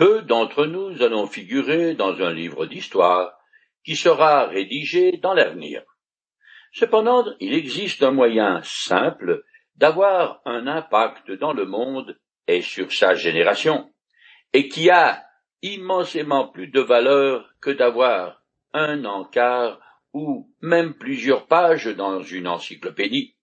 Peu d'entre nous allons figurer dans un livre d'histoire qui sera rédigé dans l'avenir. Cependant, il existe un moyen simple d'avoir un impact dans le monde et sur sa génération, et qui a immensément plus de valeur que d'avoir un encart ou même plusieurs pages dans une encyclopédie.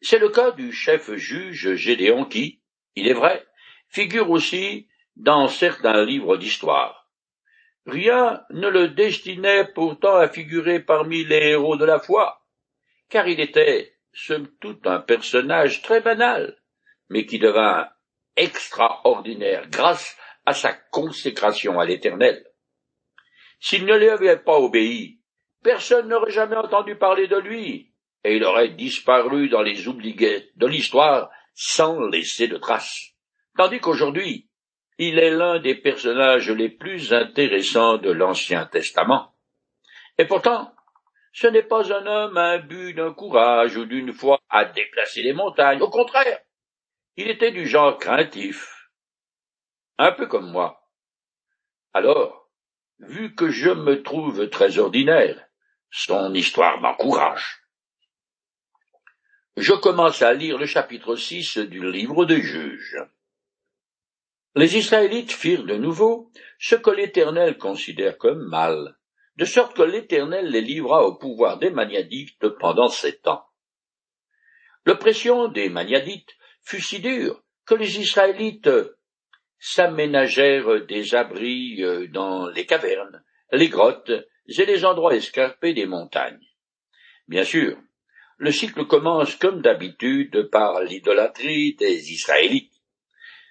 C'est le cas du chef juge Gédéon qui, il est vrai, figure aussi dans certains livres d'histoire. Rien ne le destinait pourtant à figurer parmi les héros de la foi, car il était, somme toute, un personnage très banal, mais qui devint extraordinaire grâce à sa consécration à l'Éternel. S'il ne lui avait pas obéi, personne n'aurait jamais entendu parler de lui, et il aurait disparu dans les oubliettes de l'histoire sans laisser de traces. Tandis qu'aujourd'hui, il est l'un des personnages les plus intéressants de l'Ancien Testament. Et pourtant, ce n'est pas un homme imbu d'un courage ou d'une foi à déplacer les montagnes. Au contraire, il était du genre craintif, un peu comme moi. Alors, vu que je me trouve très ordinaire, son histoire m'encourage. Je commence à lire le chapitre 6 du livre de Juges. Les Israélites firent de nouveau ce que l'Éternel considère comme mal, de sorte que l'Éternel les livra au pouvoir des Maniadites pendant sept ans. L'oppression des Maniadites fut si dure que les Israélites s'aménagèrent des abris euh, dans les cavernes, les grottes et les endroits escarpés des montagnes. Bien sûr, le cycle commence comme d'habitude par l'idolâtrie des Israélites.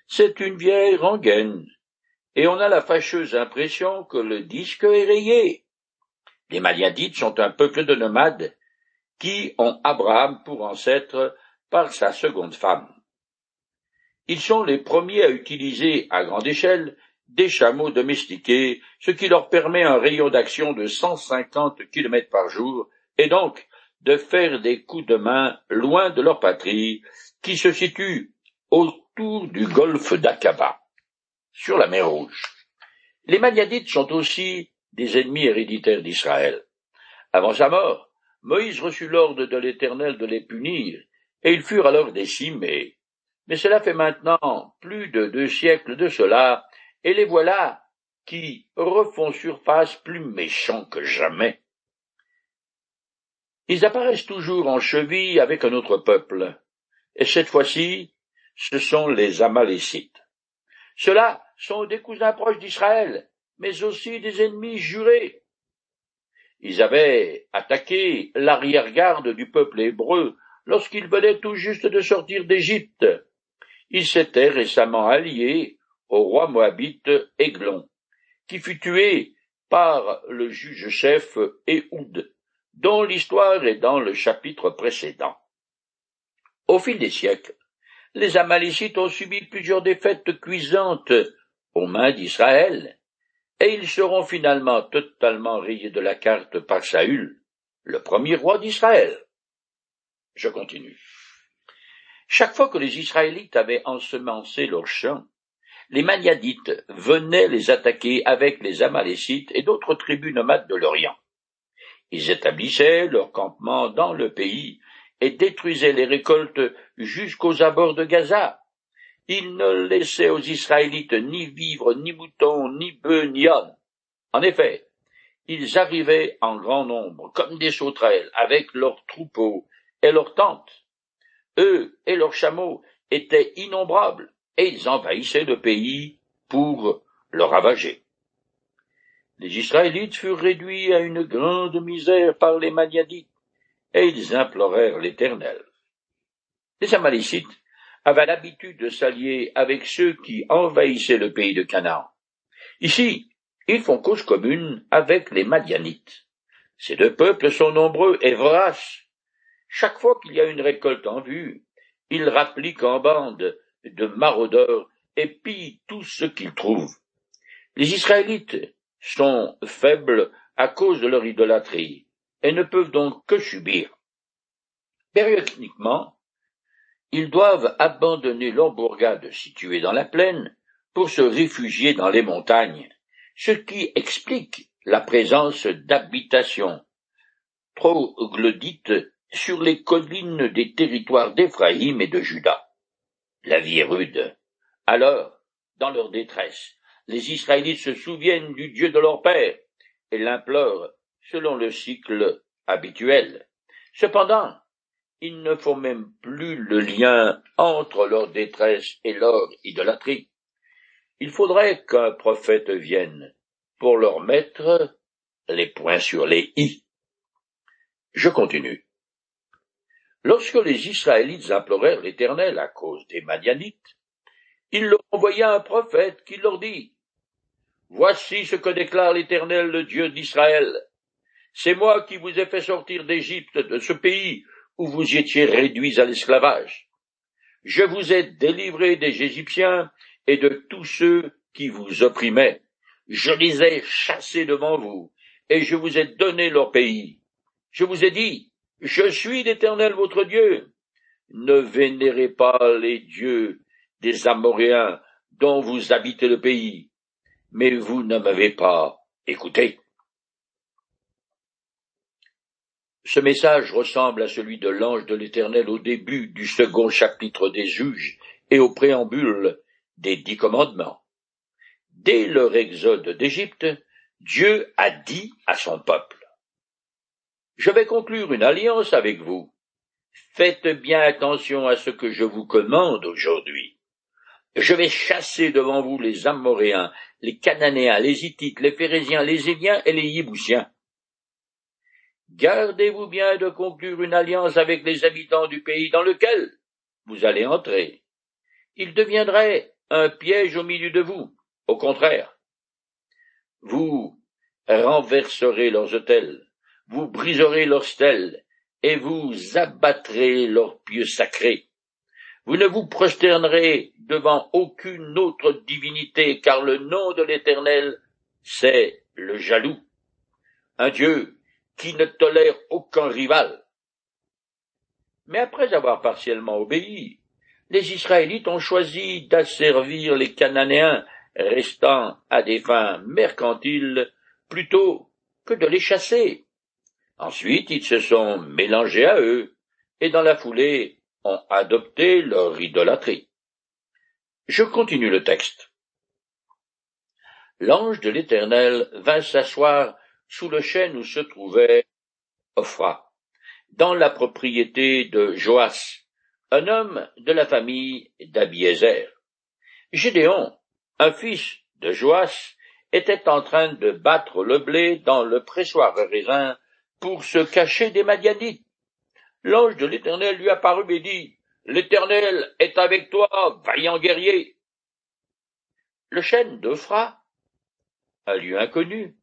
C'est une vieille rengaine, et on a la fâcheuse impression que le disque est rayé. Les Maliadites sont un peuple de nomades qui ont Abraham pour ancêtre par sa seconde femme. Ils sont les premiers à utiliser à grande échelle des chameaux domestiqués, ce qui leur permet un rayon d'action de cent cinquante kilomètres par jour, et donc de faire des coups de main loin de leur patrie, qui se situe du golfe d'Aqaba, sur la mer Rouge. Les Maniadites sont aussi des ennemis héréditaires d'Israël. Avant sa mort, Moïse reçut l'ordre de l'Éternel de les punir, et ils furent alors décimés. Mais cela fait maintenant plus de deux siècles de cela, et les voilà qui refont surface plus méchants que jamais. Ils apparaissent toujours en cheville avec un autre peuple, et cette fois-ci, ce sont les Amalécites. Ceux-là sont des cousins proches d'Israël, mais aussi des ennemis jurés. Ils avaient attaqué l'arrière-garde du peuple hébreu lorsqu'il venait tout juste de sortir d'Égypte. Ils s'étaient récemment alliés au roi moabite Aiglon, qui fut tué par le juge-chef Éhoud dont l'histoire est dans le chapitre précédent. Au fil des siècles, les Amalécites ont subi plusieurs défaites cuisantes aux mains d'Israël, et ils seront finalement totalement rayés de la carte par Saül, le premier roi d'Israël. Je continue. Chaque fois que les Israélites avaient ensemencé leurs champs, les Maniadites venaient les attaquer avec les Amalécites et d'autres tribus nomades de l'Orient. Ils établissaient leur campement dans le pays et détruisaient les récoltes jusqu'aux abords de Gaza. Ils ne laissaient aux Israélites ni vivres, ni moutons, ni bœufs, ni hommes. En effet, ils arrivaient en grand nombre, comme des sauterelles, avec leurs troupeaux et leurs tentes. Eux et leurs chameaux étaient innombrables, et ils envahissaient le pays pour le ravager les Israélites furent réduits à une grande misère par les Maniadites, et ils implorèrent l'Éternel. Les Amalécites avaient l'habitude de s'allier avec ceux qui envahissaient le pays de Canaan. Ici, ils font cause commune avec les Madianites. Ces deux peuples sont nombreux et voraces. Chaque fois qu'il y a une récolte en vue, ils rappliquent en bande de maraudeurs et pillent tout ce qu'ils trouvent. Les Israélites sont faibles à cause de leur idolâtrie, et ne peuvent donc que subir. Périodiquement, ils doivent abandonner leur bourgade située dans la plaine pour se réfugier dans les montagnes, ce qui explique la présence d'habitations troglodytes sur les collines des territoires d'Éphraïm et de Juda. La vie est rude. Alors, dans leur détresse, les Israélites se souviennent du Dieu de leur père et l'implorent selon le cycle habituel. Cependant, ils ne font même plus le lien entre leur détresse et leur idolâtrie. Il faudrait qu'un prophète vienne pour leur mettre les points sur les i. Je continue. Lorsque les Israélites implorèrent l'Éternel à cause des Madianites, il leur envoya un prophète qui leur dit Voici ce que déclare l'Éternel, le Dieu d'Israël. C'est moi qui vous ai fait sortir d'Égypte, de ce pays où vous étiez réduits à l'esclavage. Je vous ai délivré des Égyptiens et de tous ceux qui vous opprimaient. Je les ai chassés devant vous, et je vous ai donné leur pays. Je vous ai dit, je suis l'Éternel votre Dieu. Ne vénérez pas les dieux des Amoréens dont vous habitez le pays, mais vous ne m'avez pas écouté. Ce message ressemble à celui de l'ange de l'Éternel au début du second chapitre des juges et au préambule des dix commandements. Dès leur exode d'Égypte, Dieu a dit à son peuple Je vais conclure une alliance avec vous. Faites bien attention à ce que je vous commande aujourd'hui. Je vais chasser devant vous les Amoréens, les Cananéens, les Hittites, les Phérésiens, les Éliens et les Yébousiens. Gardez-vous bien de conclure une alliance avec les habitants du pays dans lequel vous allez entrer. Ils deviendraient un piège au milieu de vous. Au contraire, vous renverserez leurs autels, vous briserez leurs stèles, et vous abattrez leurs pieux sacrés. Vous ne vous prosternerez devant aucune autre divinité, car le nom de l'Éternel, c'est le jaloux, un Dieu qui ne tolère aucun rival. Mais après avoir partiellement obéi, les Israélites ont choisi d'asservir les Cananéens restant à des fins mercantiles plutôt que de les chasser. Ensuite ils se sont mélangés à eux, et dans la foulée ont adopté leur idolâtrie. Je continue le texte. L'ange de l'Éternel vint s'asseoir sous le chêne où se trouvait Ophra, dans la propriété de Joas, un homme de la famille d'Abiézer. Gédéon, un fils de Joas, était en train de battre le blé dans le pressoir raisin pour se cacher des Madianites. L'ange de l'Éternel lui apparut et dit, L'Éternel est avec toi, vaillant guerrier. Le chêne d'Ephra, un lieu inconnu,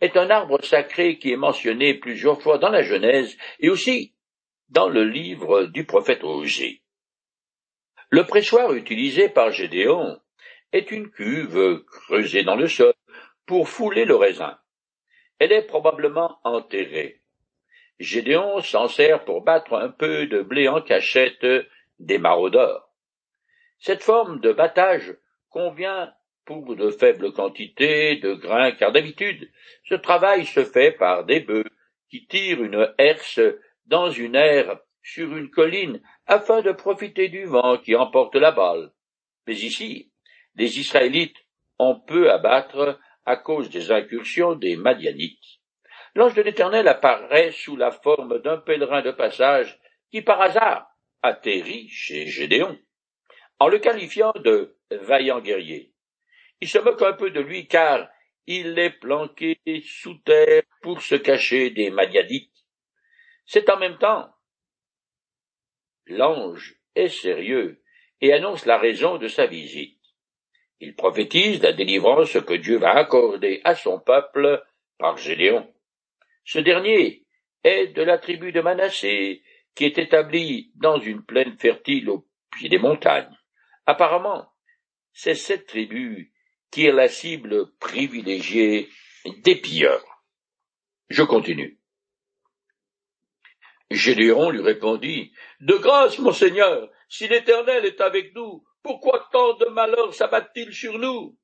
est un arbre sacré qui est mentionné plusieurs fois dans la Genèse et aussi dans le livre du prophète Osée. Le pressoir utilisé par Gédéon est une cuve creusée dans le sol pour fouler le raisin. Elle est probablement enterrée. Gédéon s'en sert pour battre un peu de blé en cachette des maraudeurs. Cette forme de battage convient pour de faibles quantités de grains, car d'habitude, ce travail se fait par des bœufs qui tirent une herse dans une aire sur une colline afin de profiter du vent qui emporte la balle. Mais ici, les Israélites ont peu à battre à cause des incursions des Madianites. L'ange de l'Éternel apparaît sous la forme d'un pèlerin de passage qui par hasard atterrit chez Gédéon, en le qualifiant de vaillant guerrier. Il se moque un peu de lui car il est planqué sous terre pour se cacher des Madianites. C'est en même temps l'ange est sérieux et annonce la raison de sa visite. Il prophétise la délivrance que Dieu va accorder à son peuple par Gédéon. Ce dernier est de la tribu de Manassé, qui est établie dans une plaine fertile au pied des montagnes. Apparemment, c'est cette tribu qui est la cible privilégiée des pilleurs. Je continue. Gédéon lui répondit, De grâce, mon Seigneur, si l'Éternel est avec nous, Pourquoi tant de malheurs s'abattent-ils sur nous?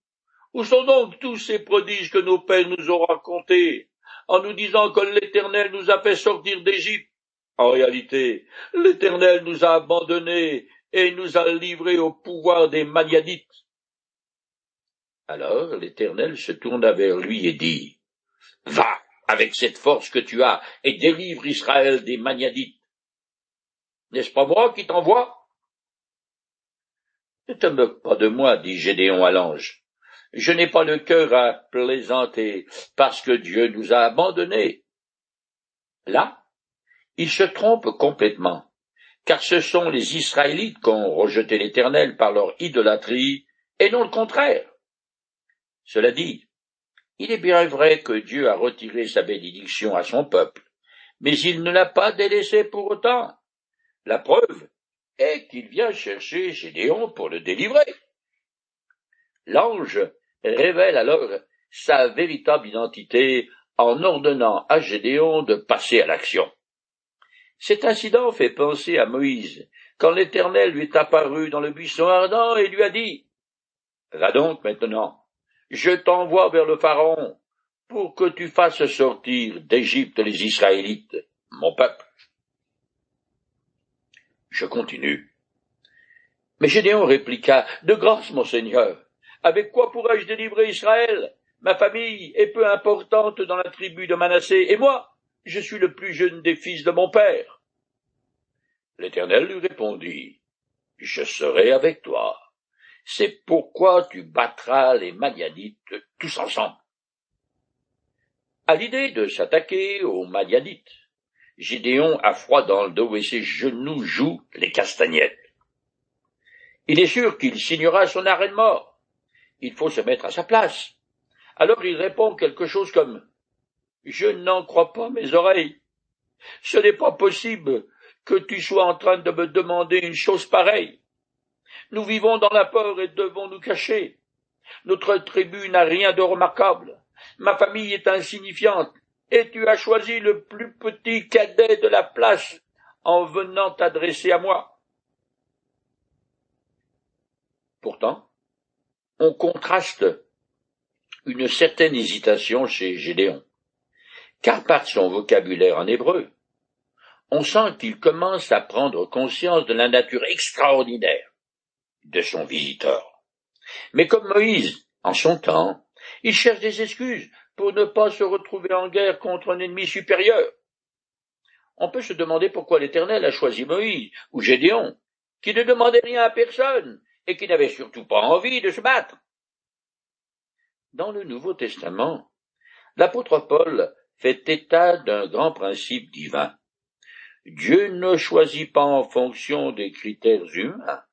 Où sont donc tous ces prodiges que nos pères nous ont racontés, en nous disant que l'Éternel nous a fait sortir d'Égypte? En réalité, l'Éternel nous a abandonnés et nous a livrés au pouvoir des Madianites. Alors l'Éternel se tourna vers lui et dit, Va avec cette force que tu as et délivre Israël des Maniadites. N'est-ce pas moi qui t'envoie Ne te moque pas de moi, dit Gédéon à l'ange. Je n'ai pas le cœur à plaisanter parce que Dieu nous a abandonnés. Là, il se trompe complètement, car ce sont les Israélites qui ont rejeté l'Éternel par leur idolâtrie, et non le contraire. Cela dit, il est bien vrai que Dieu a retiré sa bénédiction à son peuple, mais il ne l'a pas délaissé pour autant. La preuve est qu'il vient chercher Gédéon pour le délivrer. L'ange révèle alors sa véritable identité en ordonnant à Gédéon de passer à l'action. Cet incident fait penser à Moïse, quand l'Éternel lui est apparu dans le buisson ardent et lui a dit Va donc maintenant, je t'envoie vers le Pharaon pour que tu fasses sortir d'Égypte les Israélites, mon peuple. Je continue. Mais Gédéon répliqua, De grâce, mon Seigneur, avec quoi pourrais-je délivrer Israël? Ma famille est peu importante dans la tribu de Manassé, et moi, je suis le plus jeune des fils de mon père. L'Éternel lui répondit, Je serai avec toi c'est pourquoi tu battras les Madianites tous ensemble. À l'idée de s'attaquer aux Madianites, Gédéon a froid dans le dos et ses genoux jouent les castagnettes. Il est sûr qu'il signera son arrêt de mort. Il faut se mettre à sa place. Alors il répond quelque chose comme Je n'en crois pas mes oreilles. Ce n'est pas possible que tu sois en train de me demander une chose pareille. Nous vivons dans la peur et devons nous cacher. Notre tribu n'a rien de remarquable. Ma famille est insignifiante, et tu as choisi le plus petit cadet de la place en venant t'adresser à moi. Pourtant, on contraste une certaine hésitation chez Gédéon, car par son vocabulaire en hébreu, on sent qu'il commence à prendre conscience de la nature extraordinaire de son visiteur. Mais comme Moïse, en son temps, il cherche des excuses pour ne pas se retrouver en guerre contre un ennemi supérieur. On peut se demander pourquoi l'Éternel a choisi Moïse ou Gédéon, qui ne demandait rien à personne et qui n'avait surtout pas envie de se battre. Dans le Nouveau Testament, l'apôtre Paul fait état d'un grand principe divin. Dieu ne choisit pas en fonction des critères humains,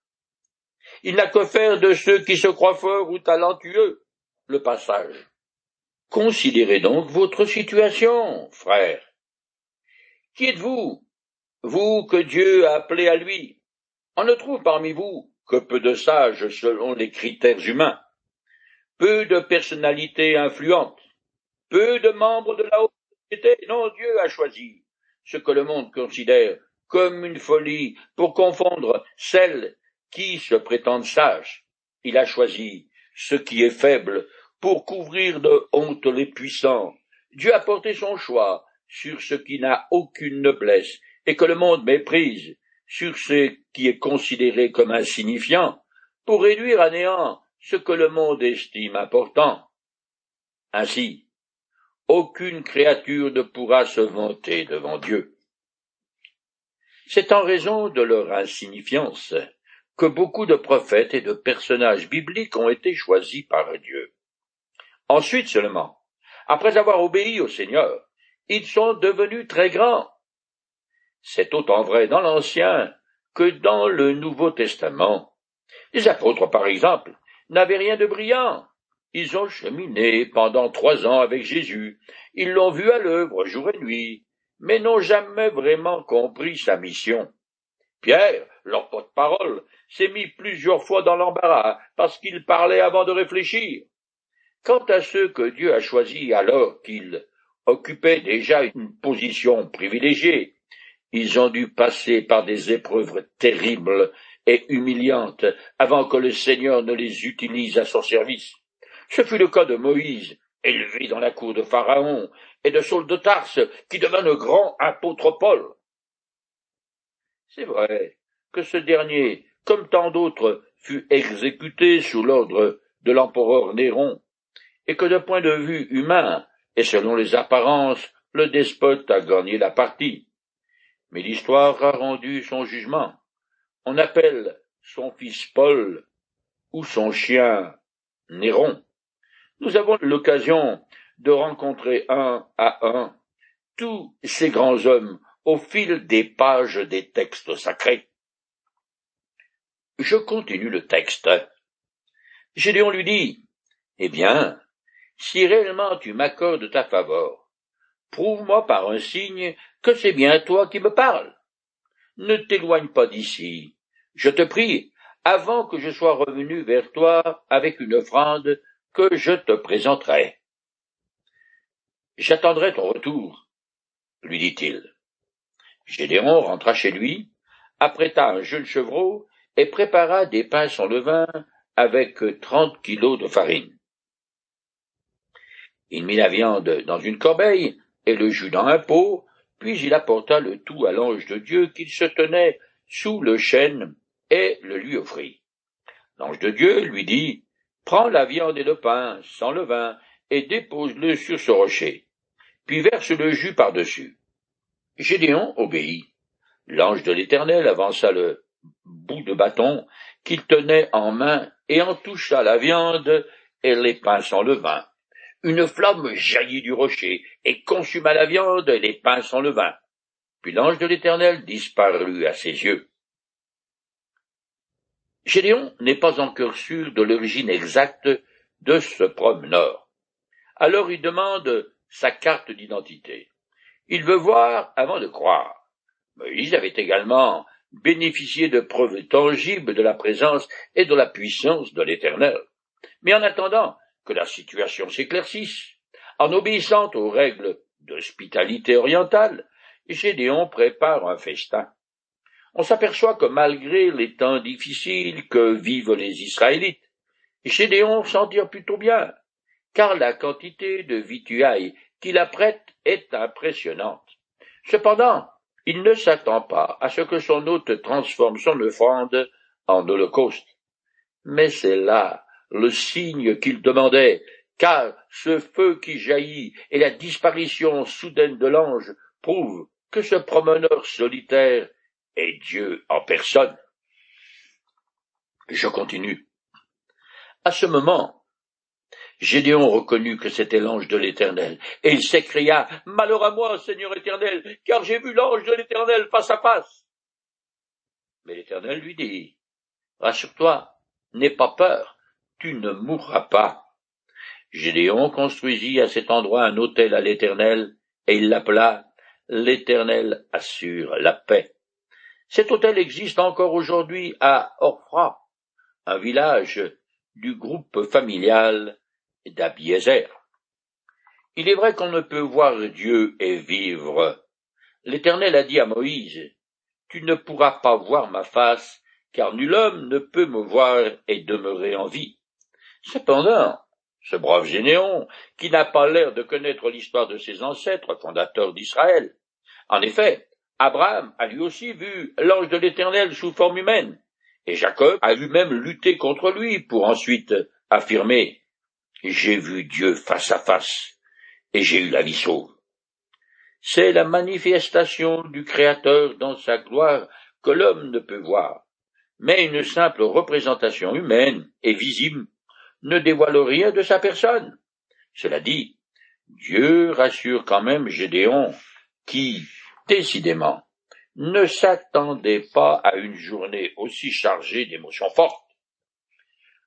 il n'a que faire de ceux qui se croient forts ou talentueux. Le passage. Considérez donc votre situation, frère. Qui êtes-vous, vous que Dieu a appelé à lui? On ne trouve parmi vous que peu de sages selon les critères humains, peu de personnalités influentes, peu de membres de la haute société. Non, Dieu a choisi ce que le monde considère comme une folie pour confondre celles qui se prétendent sages. Il a choisi ce qui est faible pour couvrir de honte les puissants. Dieu a porté son choix sur ce qui n'a aucune noblesse et que le monde méprise, sur ce qui est considéré comme insignifiant, pour réduire à néant ce que le monde estime important. Ainsi, aucune créature ne pourra se vanter devant Dieu. C'est en raison de leur insignifiance beaucoup de prophètes et de personnages bibliques ont été choisis par Dieu. Ensuite seulement, après avoir obéi au Seigneur, ils sont devenus très grands. C'est autant vrai dans l'Ancien que dans le Nouveau Testament. Les apôtres, par exemple, n'avaient rien de brillant. Ils ont cheminé pendant trois ans avec Jésus, ils l'ont vu à l'œuvre jour et nuit, mais n'ont jamais vraiment compris sa mission. Pierre, leur porte-parole, s'est mis plusieurs fois dans l'embarras parce qu'il parlait avant de réfléchir. Quant à ceux que Dieu a choisis alors qu'ils occupaient déjà une position privilégiée, ils ont dû passer par des épreuves terribles et humiliante avant que le Seigneur ne les utilise à son service. Ce fut le cas de Moïse, élevé dans la cour de Pharaon, et de Saul de Tarse, qui devint le grand apôtre Paul. C'est vrai que ce dernier, comme tant d'autres, fut exécuté sous l'ordre de l'empereur Néron, et que d'un point de vue humain, et selon les apparences, le despote a gagné la partie. Mais l'histoire a rendu son jugement. On appelle son fils Paul ou son chien Néron. Nous avons l'occasion de rencontrer un à un tous ces grands hommes au fil des pages des textes sacrés. Je continue le texte. Gédéon lui dit, Eh bien, si réellement tu m'accordes ta faveur, prouve-moi par un signe que c'est bien toi qui me parles. Ne t'éloigne pas d'ici, je te prie, avant que je sois revenu vers toi avec une offrande que je te présenterai. J'attendrai ton retour, lui dit-il. Gédéon rentra chez lui, apprêta un jeune chevreau et prépara des pains sans levain avec trente kilos de farine. Il mit la viande dans une corbeille et le jus dans un pot, puis il apporta le tout à l'ange de Dieu qui se tenait sous le chêne et le lui offrit. L'ange de Dieu lui dit, Prends la viande et le pain sans levain et dépose-le sur ce rocher, puis verse le jus par-dessus. Gédéon obéit. L'ange de l'Éternel avança le bout de bâton qu'il tenait en main et en toucha la viande et les pains sans levain. Une flamme jaillit du rocher et consuma la viande et les pains sans levain. Puis l'ange de l'Éternel disparut à ses yeux. Gédéon n'est pas encore sûr de l'origine exacte de ce promeneur. Alors il demande sa carte d'identité. Il veut voir avant de croire. Moïse avait également bénéficié de preuves tangibles de la présence et de la puissance de l'Éternel. Mais en attendant, que la situation s'éclaircisse. En obéissant aux règles d'hospitalité orientale, Gédéon prépare un festin. On s'aperçoit que malgré les temps difficiles que vivent les Israélites, Gédéon s'en tire plutôt bien, car la quantité de vituailles qu'il apprête est impressionnante. Cependant, il ne s'attend pas à ce que son hôte transforme son offrande en holocauste. Mais c'est là le signe qu'il demandait, car ce feu qui jaillit et la disparition soudaine de l'ange prouvent que ce promeneur solitaire est Dieu en personne. Je continue. À ce moment, Gédéon reconnut que c'était l'ange de l'Éternel, et il s'écria Malheur à moi, Seigneur éternel, car j'ai vu l'ange de l'Éternel face à face. Mais l'Éternel lui dit Rassure-toi, n'aie pas peur, tu ne mourras pas. Gédéon construisit à cet endroit un autel à l'Éternel, et il l'appela L'Éternel assure la paix. Cet autel existe encore aujourd'hui à Orphra, un village du groupe familial d'Abiézer. Il est vrai qu'on ne peut voir Dieu et vivre. L'Éternel a dit à Moïse, Tu ne pourras pas voir ma face, car nul homme ne peut me voir et demeurer en vie. Cependant, ce brave Généon, qui n'a pas l'air de connaître l'histoire de ses ancêtres fondateurs d'Israël. En effet, Abraham a lui aussi vu l'ange de l'Éternel sous forme humaine, et Jacob a lui-même lutté contre lui pour ensuite affirmer J'ai vu Dieu face à face, et j'ai eu la vie sauve. C'est la manifestation du Créateur dans sa gloire que l'homme ne peut voir, mais une simple représentation humaine et visible ne dévoile rien de sa personne. Cela dit, Dieu rassure quand même Gédéon, qui, décidément, ne s'attendait pas à une journée aussi chargée d'émotions fortes.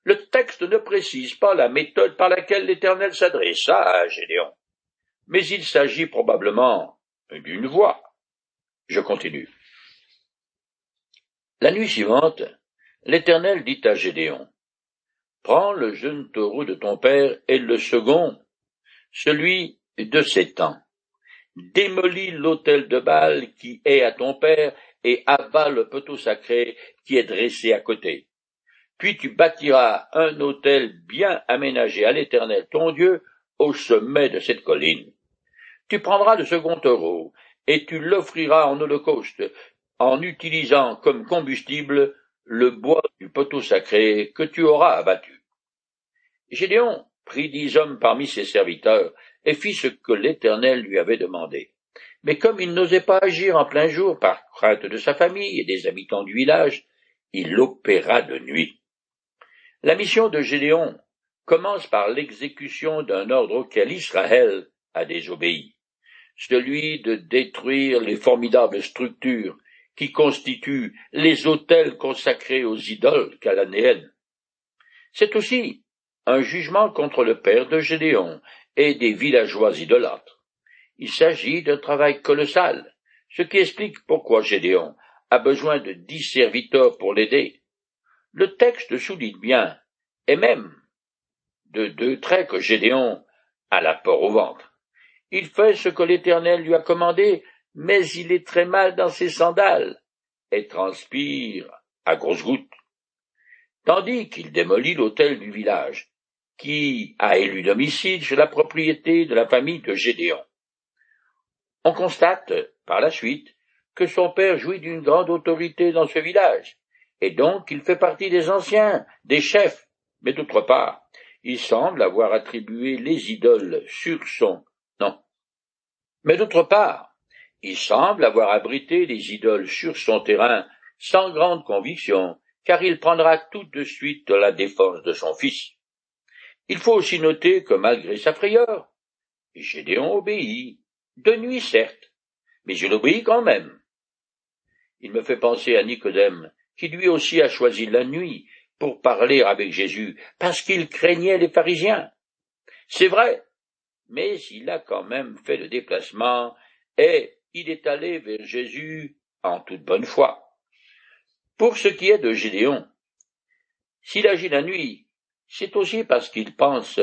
Le texte ne précise pas la méthode par laquelle l'Éternel s'adressa à Gédéon, mais il s'agit probablement d'une voix. Je continue. La nuit suivante, l'Éternel dit à Gédéon, Prends le jeune taureau de ton père et le second, celui de sept ans. Démolis l'autel de Baal qui est à ton père et abat le poteau sacré qui est dressé à côté. Puis tu bâtiras un autel bien aménagé à l'Éternel ton Dieu au sommet de cette colline. Tu prendras le second taureau, et tu l'offriras en holocauste, en utilisant comme combustible le bois du poteau sacré que tu auras abattu. Gédéon prit dix hommes parmi ses serviteurs et fit ce que l'Éternel lui avait demandé. Mais comme il n'osait pas agir en plein jour par crainte de sa famille et des habitants du village, il l'opéra de nuit. La mission de Gédéon commence par l'exécution d'un ordre auquel Israël a désobéi, celui de détruire les formidables structures qui constituent les autels consacrés aux idoles cananéennes. C'est aussi un jugement contre le père de Gédéon et des villageois idolâtres. Il s'agit d'un travail colossal, ce qui explique pourquoi Gédéon a besoin de dix serviteurs pour l'aider. Le texte souligne bien, et même de deux traits que Gédéon a la peur au ventre. Il fait ce que l'Éternel lui a commandé, mais il est très mal dans ses sandales et transpire à grosses gouttes. Tandis qu'il démolit l'hôtel du village, qui a élu domicile chez la propriété de la famille de Gédéon. On constate, par la suite, que son père jouit d'une grande autorité dans ce village, et donc il fait partie des anciens, des chefs, mais d'autre part, il semble avoir attribué les idoles sur son nom. Mais d'autre part, il semble avoir abrité les idoles sur son terrain sans grande conviction, car il prendra tout de suite la défense de son fils. Il faut aussi noter que malgré sa frayeur, Gédéon obéit, de nuit certes, mais il obéit quand même. Il me fait penser à Nicodème, qui lui aussi a choisi la nuit pour parler avec Jésus, parce qu'il craignait les pharisiens. C'est vrai, mais il a quand même fait le déplacement et il est allé vers Jésus en toute bonne foi. Pour ce qui est de Gédéon, s'il agit la nuit, c'est aussi parce qu'il pense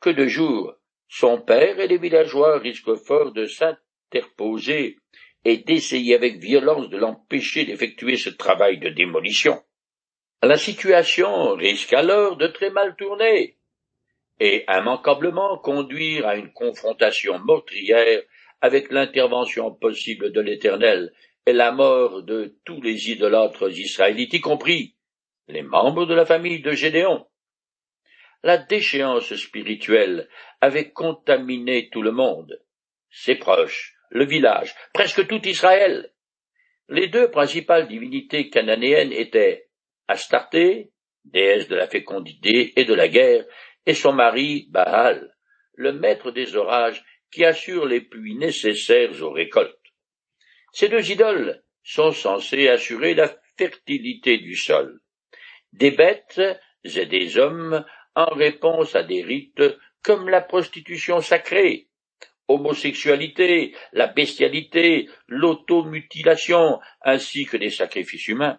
que de jour, son père et les villageois risquent fort de s'interposer et d'essayer avec violence de l'empêcher d'effectuer ce travail de démolition. La situation risque alors de très mal tourner et immanquablement conduire à une confrontation meurtrière avec l'intervention possible de l'Éternel et la mort de tous les idolâtres israélites, y compris les membres de la famille de Gédéon. La déchéance spirituelle avait contaminé tout le monde, ses proches, le village, presque tout Israël. Les deux principales divinités cananéennes étaient Astarté, déesse de la fécondité et de la guerre, et son mari Baal, le maître des orages qui assure les puits nécessaires aux récoltes. Ces deux idoles sont censées assurer la fertilité du sol. Des bêtes et des hommes en réponse à des rites comme la prostitution sacrée, homosexualité, la bestialité, l'automutilation, ainsi que des sacrifices humains.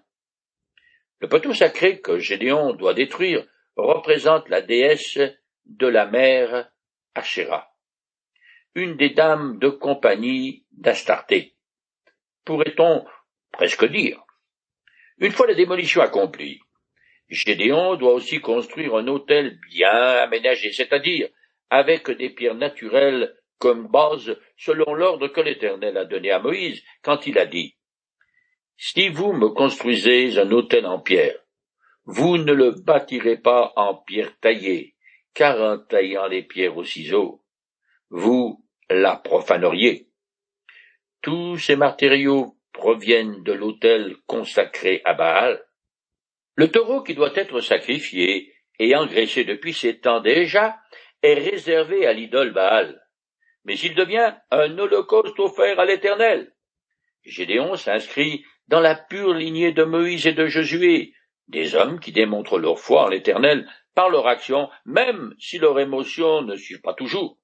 Le poteau sacré que Gédéon doit détruire représente la déesse de la mer Achéra, une des dames de compagnie d'Astarté, pourrait-on presque dire. Une fois la démolition accomplie, Gédéon doit aussi construire un autel bien aménagé, c'est-à-dire avec des pierres naturelles comme base selon l'ordre que l'Éternel a donné à Moïse quand il a dit Si vous me construisez un autel en pierre, vous ne le bâtirez pas en pierre taillée, car en taillant les pierres au ciseau, vous la profaneriez. Tous ces matériaux proviennent de l'autel consacré à Baal, le taureau qui doit être sacrifié et engraissé depuis ces temps déjà est réservé à l'idole Baal, mais il devient un holocauste offert à l'Éternel. Gédéon s'inscrit dans la pure lignée de Moïse et de Josué, des hommes qui démontrent leur foi en l'Éternel par leur action, même si leur émotion ne suit pas toujours.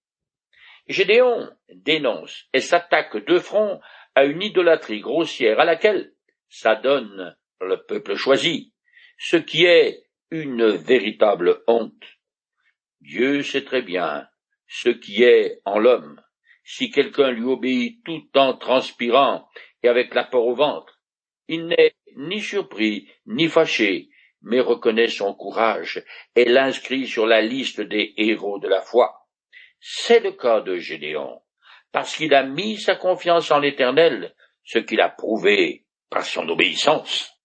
Gédéon dénonce et s'attaque de front à une idolâtrie grossière à laquelle s'adonne le peuple choisi ce qui est une véritable honte. Dieu sait très bien ce qui est en l'homme. Si quelqu'un lui obéit tout en transpirant et avec la peur au ventre, Il n'est ni surpris, ni fâché, mais reconnaît son courage et l'inscrit sur la liste des héros de la foi. C'est le cas de Gédéon, parce qu'il a mis sa confiance en l'Éternel, ce qu'il a prouvé par son obéissance.